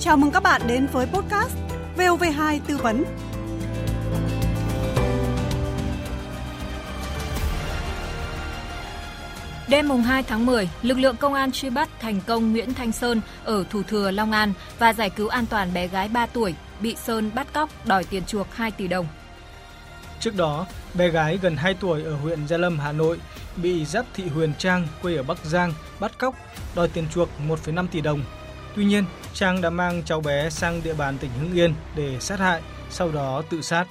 Chào mừng các bạn đến với podcast VOV2 tư vấn. Đêm mùng 2 tháng 10, lực lượng công an truy bắt thành công Nguyễn Thanh Sơn ở Thủ Thừa, Long An và giải cứu an toàn bé gái 3 tuổi bị Sơn bắt cóc đòi tiền chuộc 2 tỷ đồng. Trước đó, bé gái gần 2 tuổi ở huyện Gia Lâm, Hà Nội bị Giáp Thị Huyền Trang quê ở Bắc Giang bắt cóc đòi tiền chuộc 1,5 tỷ đồng. Tuy nhiên, Trang đã mang cháu bé sang địa bàn tỉnh Hưng Yên để sát hại, sau đó tự sát.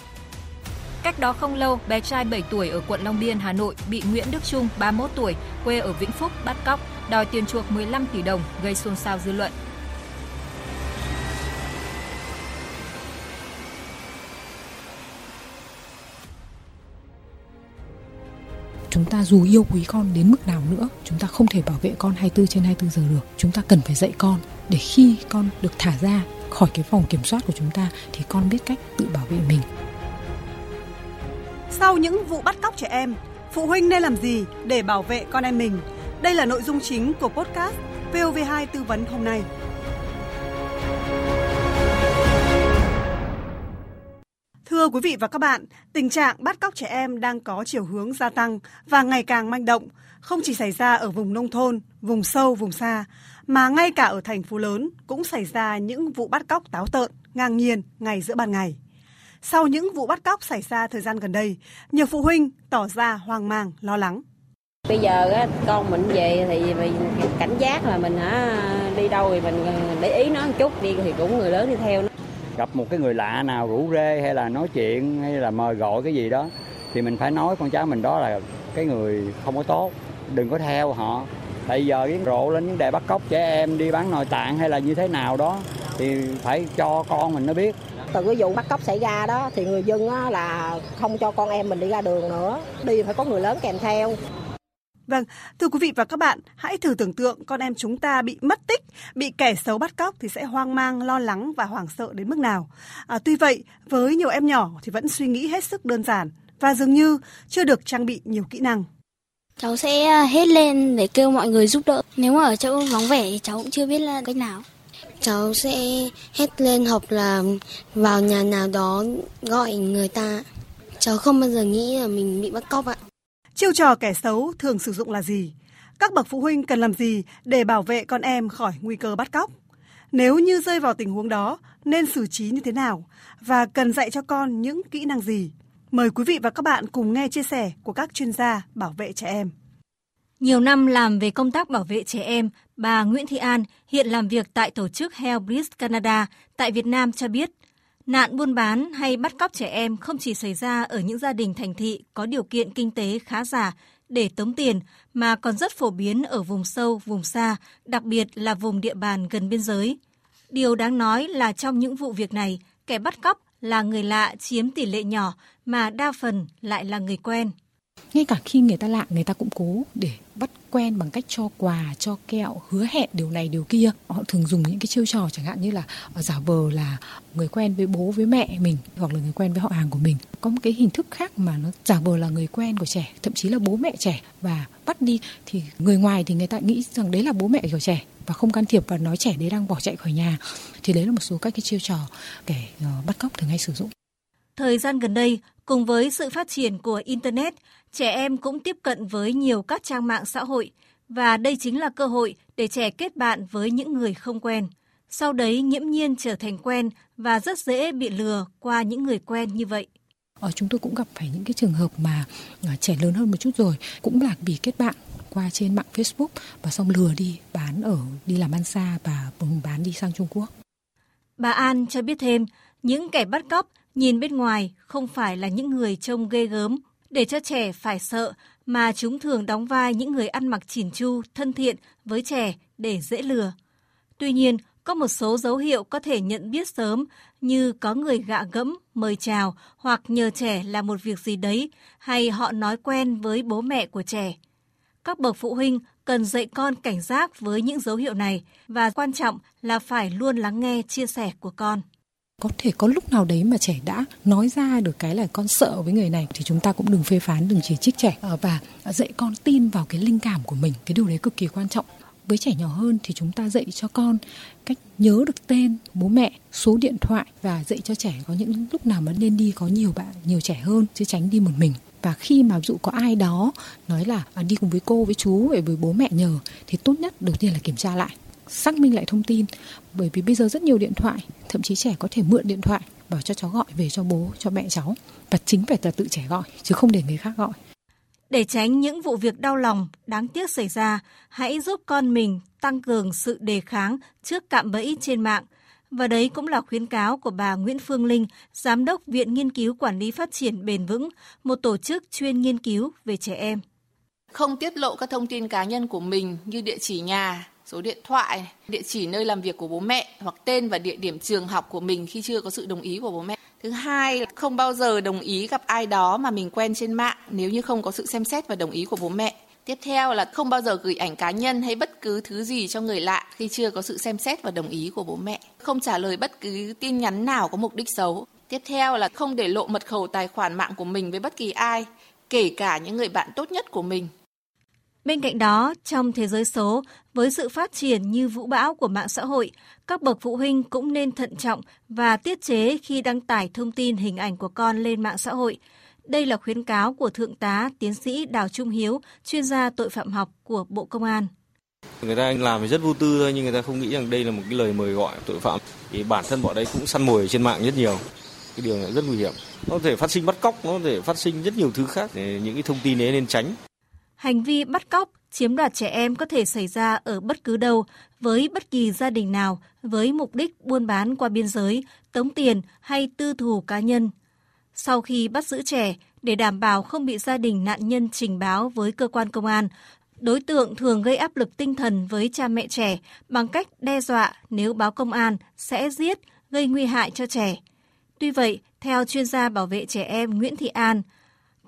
Cách đó không lâu, bé trai 7 tuổi ở quận Long Biên, Hà Nội bị Nguyễn Đức Trung, 31 tuổi, quê ở Vĩnh Phúc bắt cóc, đòi tiền chuộc 15 tỷ đồng, gây xôn xao dư luận. Chúng ta dù yêu quý con đến mức nào nữa, chúng ta không thể bảo vệ con 24 trên 24 giờ được. Chúng ta cần phải dạy con để khi con được thả ra khỏi cái vòng kiểm soát của chúng ta thì con biết cách tự bảo vệ mình. Sau những vụ bắt cóc trẻ em, phụ huynh nên làm gì để bảo vệ con em mình? Đây là nội dung chính của podcast VOV2 tư vấn hôm nay. Thưa quý vị và các bạn, tình trạng bắt cóc trẻ em đang có chiều hướng gia tăng và ngày càng manh động, không chỉ xảy ra ở vùng nông thôn, vùng sâu, vùng xa, mà ngay cả ở thành phố lớn cũng xảy ra những vụ bắt cóc táo tợn, ngang nhiên ngay giữa ban ngày. Sau những vụ bắt cóc xảy ra thời gian gần đây, nhiều phụ huynh tỏ ra hoang mang, lo lắng. Bây giờ con mình về thì mình cảnh giác là mình đi đâu thì mình ờ, để ý nó một chút đi thì cũng người lớn đi theo nó gặp một cái người lạ nào rủ rê hay là nói chuyện hay là mời gọi cái gì đó, thì mình phải nói con cháu mình đó là cái người không có tốt, đừng có theo họ. Tại giờ cái rộ lên vấn đề bắt cóc trẻ em đi bán nội tạng hay là như thế nào đó, thì phải cho con mình nó biết. Từ cái vụ bắt cóc xảy ra đó thì người dân là không cho con em mình đi ra đường nữa, đi phải có người lớn kèm theo. Vâng, thưa quý vị và các bạn, hãy thử tưởng tượng con em chúng ta bị mất tích, bị kẻ xấu bắt cóc thì sẽ hoang mang, lo lắng và hoảng sợ đến mức nào. À, tuy vậy, với nhiều em nhỏ thì vẫn suy nghĩ hết sức đơn giản và dường như chưa được trang bị nhiều kỹ năng. Cháu sẽ à, hết lên để kêu mọi người giúp đỡ. Nếu mà ở chỗ vắng vẻ thì cháu cũng chưa biết là cách nào. Cháu sẽ hết lên học là vào nhà nào đó gọi người ta. Cháu không bao giờ nghĩ là mình bị bắt cóc ạ. Chiêu trò kẻ xấu thường sử dụng là gì? Các bậc phụ huynh cần làm gì để bảo vệ con em khỏi nguy cơ bắt cóc? Nếu như rơi vào tình huống đó, nên xử trí như thế nào? Và cần dạy cho con những kỹ năng gì? Mời quý vị và các bạn cùng nghe chia sẻ của các chuyên gia bảo vệ trẻ em. Nhiều năm làm về công tác bảo vệ trẻ em, bà Nguyễn Thị An hiện làm việc tại tổ chức Helbridge Canada tại Việt Nam cho biết, Nạn buôn bán hay bắt cóc trẻ em không chỉ xảy ra ở những gia đình thành thị có điều kiện kinh tế khá giả để tống tiền mà còn rất phổ biến ở vùng sâu, vùng xa, đặc biệt là vùng địa bàn gần biên giới. Điều đáng nói là trong những vụ việc này, kẻ bắt cóc là người lạ chiếm tỷ lệ nhỏ mà đa phần lại là người quen. Ngay cả khi người ta lạ, người ta cũng cố để bắt quen bằng cách cho quà, cho kẹo, hứa hẹn điều này điều kia. Họ thường dùng những cái chiêu trò chẳng hạn như là ờ, giả vờ là người quen với bố với mẹ mình hoặc là người quen với họ hàng của mình. Có một cái hình thức khác mà nó giả vờ là người quen của trẻ, thậm chí là bố mẹ trẻ và bắt đi thì người ngoài thì người ta nghĩ rằng đấy là bố mẹ của trẻ và không can thiệp và nói trẻ đấy đang bỏ chạy khỏi nhà. Thì đấy là một số các cái chiêu trò kẻ ờ, bắt cóc thường hay sử dụng. Thời gian gần đây, cùng với sự phát triển của Internet, trẻ em cũng tiếp cận với nhiều các trang mạng xã hội và đây chính là cơ hội để trẻ kết bạn với những người không quen. Sau đấy nghiễm nhiên trở thành quen và rất dễ bị lừa qua những người quen như vậy. Ở chúng tôi cũng gặp phải những cái trường hợp mà à, trẻ lớn hơn một chút rồi cũng là bị kết bạn qua trên mạng Facebook và xong lừa đi bán ở đi làm ăn xa và bán đi sang Trung Quốc. Bà An cho biết thêm, những kẻ bắt cóc nhìn bên ngoài không phải là những người trông ghê gớm để cho trẻ phải sợ mà chúng thường đóng vai những người ăn mặc chỉn chu, thân thiện với trẻ để dễ lừa. Tuy nhiên, có một số dấu hiệu có thể nhận biết sớm như có người gạ gẫm, mời chào hoặc nhờ trẻ làm một việc gì đấy hay họ nói quen với bố mẹ của trẻ. Các bậc phụ huynh cần dạy con cảnh giác với những dấu hiệu này và quan trọng là phải luôn lắng nghe chia sẻ của con có thể có lúc nào đấy mà trẻ đã nói ra được cái là con sợ với người này thì chúng ta cũng đừng phê phán đừng chỉ trích trẻ. Ờ, và dạy con tin vào cái linh cảm của mình cái điều đấy cực kỳ quan trọng. Với trẻ nhỏ hơn thì chúng ta dạy cho con cách nhớ được tên bố mẹ số điện thoại và dạy cho trẻ có những lúc nào mà nên đi có nhiều bạn nhiều trẻ hơn chứ tránh đi một mình. Và khi mà dụ có ai đó nói là à, đi cùng với cô với chú với bố mẹ nhờ thì tốt nhất đầu tiên là kiểm tra lại xác minh lại thông tin bởi vì bây giờ rất nhiều điện thoại thậm chí trẻ có thể mượn điện thoại bảo cho cháu gọi về cho bố cho mẹ cháu và chính phải là tự trẻ gọi chứ không để người khác gọi để tránh những vụ việc đau lòng, đáng tiếc xảy ra, hãy giúp con mình tăng cường sự đề kháng trước cạm bẫy trên mạng. Và đấy cũng là khuyến cáo của bà Nguyễn Phương Linh, Giám đốc Viện Nghiên cứu Quản lý Phát triển Bền vững, một tổ chức chuyên nghiên cứu về trẻ em. Không tiết lộ các thông tin cá nhân của mình như địa chỉ nhà, số điện thoại, địa chỉ nơi làm việc của bố mẹ hoặc tên và địa điểm trường học của mình khi chưa có sự đồng ý của bố mẹ. Thứ hai là không bao giờ đồng ý gặp ai đó mà mình quen trên mạng nếu như không có sự xem xét và đồng ý của bố mẹ. Tiếp theo là không bao giờ gửi ảnh cá nhân hay bất cứ thứ gì cho người lạ khi chưa có sự xem xét và đồng ý của bố mẹ. Không trả lời bất cứ tin nhắn nào có mục đích xấu. Tiếp theo là không để lộ mật khẩu tài khoản mạng của mình với bất kỳ ai, kể cả những người bạn tốt nhất của mình. Bên cạnh đó, trong thế giới số, với sự phát triển như vũ bão của mạng xã hội, các bậc phụ huynh cũng nên thận trọng và tiết chế khi đăng tải thông tin hình ảnh của con lên mạng xã hội. Đây là khuyến cáo của Thượng tá Tiến sĩ Đào Trung Hiếu, chuyên gia tội phạm học của Bộ Công an. Người ta làm rất vô tư thôi nhưng người ta không nghĩ rằng đây là một cái lời mời gọi tội phạm. Thì bản thân bọn đấy cũng săn mồi trên mạng rất nhiều. Cái điều này rất nguy hiểm. Nó có thể phát sinh bắt cóc, nó có thể phát sinh rất nhiều thứ khác. Những cái thông tin đấy nên tránh. Hành vi bắt cóc, chiếm đoạt trẻ em có thể xảy ra ở bất cứ đâu, với bất kỳ gia đình nào, với mục đích buôn bán qua biên giới, tống tiền hay tư thù cá nhân. Sau khi bắt giữ trẻ, để đảm bảo không bị gia đình nạn nhân trình báo với cơ quan công an, đối tượng thường gây áp lực tinh thần với cha mẹ trẻ bằng cách đe dọa nếu báo công an sẽ giết, gây nguy hại cho trẻ. Tuy vậy, theo chuyên gia bảo vệ trẻ em Nguyễn Thị An,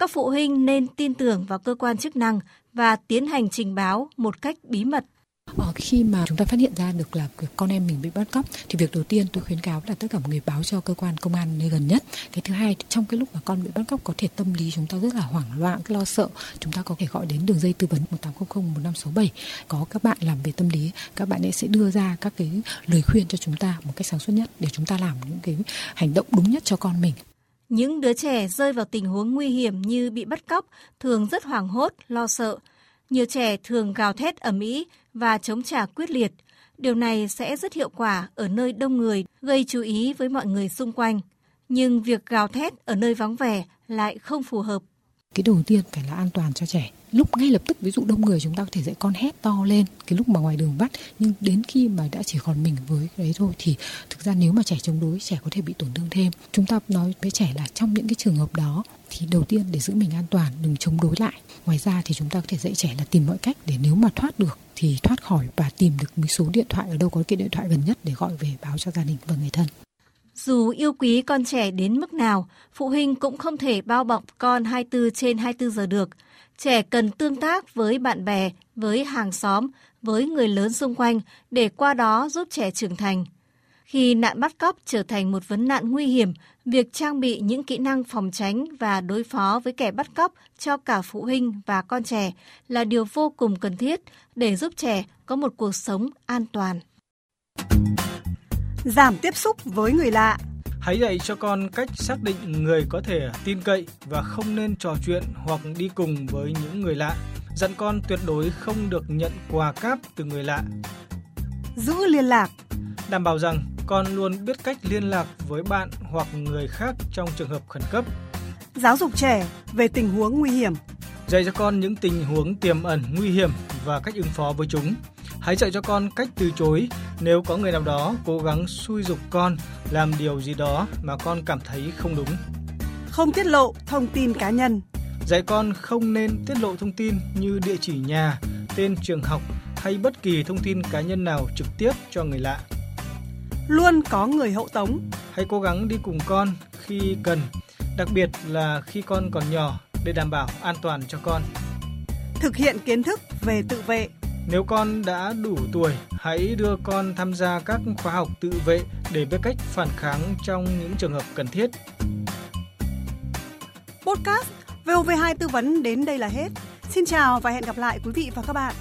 các phụ huynh nên tin tưởng vào cơ quan chức năng và tiến hành trình báo một cách bí mật. Ờ, khi mà chúng ta phát hiện ra được là con em mình bị bắt cóc thì việc đầu tiên tôi khuyến cáo là tất cả mọi người báo cho cơ quan công an nơi gần nhất. Cái thứ hai trong cái lúc mà con bị bắt cóc có thể tâm lý chúng ta rất là hoảng loạn, lo sợ, chúng ta có thể gọi đến đường dây tư vấn 1800 1567 có các bạn làm về tâm lý, các bạn ấy sẽ đưa ra các cái lời khuyên cho chúng ta một cách sáng suốt nhất để chúng ta làm những cái hành động đúng nhất cho con mình. Những đứa trẻ rơi vào tình huống nguy hiểm như bị bắt cóc thường rất hoảng hốt, lo sợ. Nhiều trẻ thường gào thét ầm ĩ và chống trả quyết liệt. Điều này sẽ rất hiệu quả ở nơi đông người, gây chú ý với mọi người xung quanh. Nhưng việc gào thét ở nơi vắng vẻ lại không phù hợp cái đầu tiên phải là an toàn cho trẻ lúc ngay lập tức ví dụ đông người chúng ta có thể dạy con hét to lên cái lúc mà ngoài đường bắt nhưng đến khi mà đã chỉ còn mình với đấy thôi thì thực ra nếu mà trẻ chống đối trẻ có thể bị tổn thương thêm. Chúng ta nói với trẻ là trong những cái trường hợp đó thì đầu tiên để giữ mình an toàn đừng chống đối lại. Ngoài ra thì chúng ta có thể dạy trẻ là tìm mọi cách để nếu mà thoát được thì thoát khỏi và tìm được một số điện thoại ở đâu có cái điện thoại gần nhất để gọi về báo cho gia đình và người thân. Dù yêu quý con trẻ đến mức nào, phụ huynh cũng không thể bao bọc con 24 trên 24 giờ được. Trẻ cần tương tác với bạn bè, với hàng xóm, với người lớn xung quanh để qua đó giúp trẻ trưởng thành. Khi nạn bắt cóc trở thành một vấn nạn nguy hiểm, việc trang bị những kỹ năng phòng tránh và đối phó với kẻ bắt cóc cho cả phụ huynh và con trẻ là điều vô cùng cần thiết để giúp trẻ có một cuộc sống an toàn giảm tiếp xúc với người lạ. Hãy dạy cho con cách xác định người có thể tin cậy và không nên trò chuyện hoặc đi cùng với những người lạ. Dặn con tuyệt đối không được nhận quà cáp từ người lạ. Giữ liên lạc. Đảm bảo rằng con luôn biết cách liên lạc với bạn hoặc người khác trong trường hợp khẩn cấp. Giáo dục trẻ về tình huống nguy hiểm. Dạy cho con những tình huống tiềm ẩn nguy hiểm và cách ứng phó với chúng. Hãy dạy cho con cách từ chối nếu có người nào đó cố gắng xui dục con làm điều gì đó mà con cảm thấy không đúng. Không tiết lộ thông tin cá nhân. Dạy con không nên tiết lộ thông tin như địa chỉ nhà, tên trường học hay bất kỳ thông tin cá nhân nào trực tiếp cho người lạ. Luôn có người hậu tống. Hãy cố gắng đi cùng con khi cần, đặc biệt là khi con còn nhỏ để đảm bảo an toàn cho con. Thực hiện kiến thức về tự vệ nếu con đã đủ tuổi, hãy đưa con tham gia các khóa học tự vệ để biết cách phản kháng trong những trường hợp cần thiết. Podcast VOV2 tư vấn đến đây là hết. Xin chào và hẹn gặp lại quý vị và các bạn.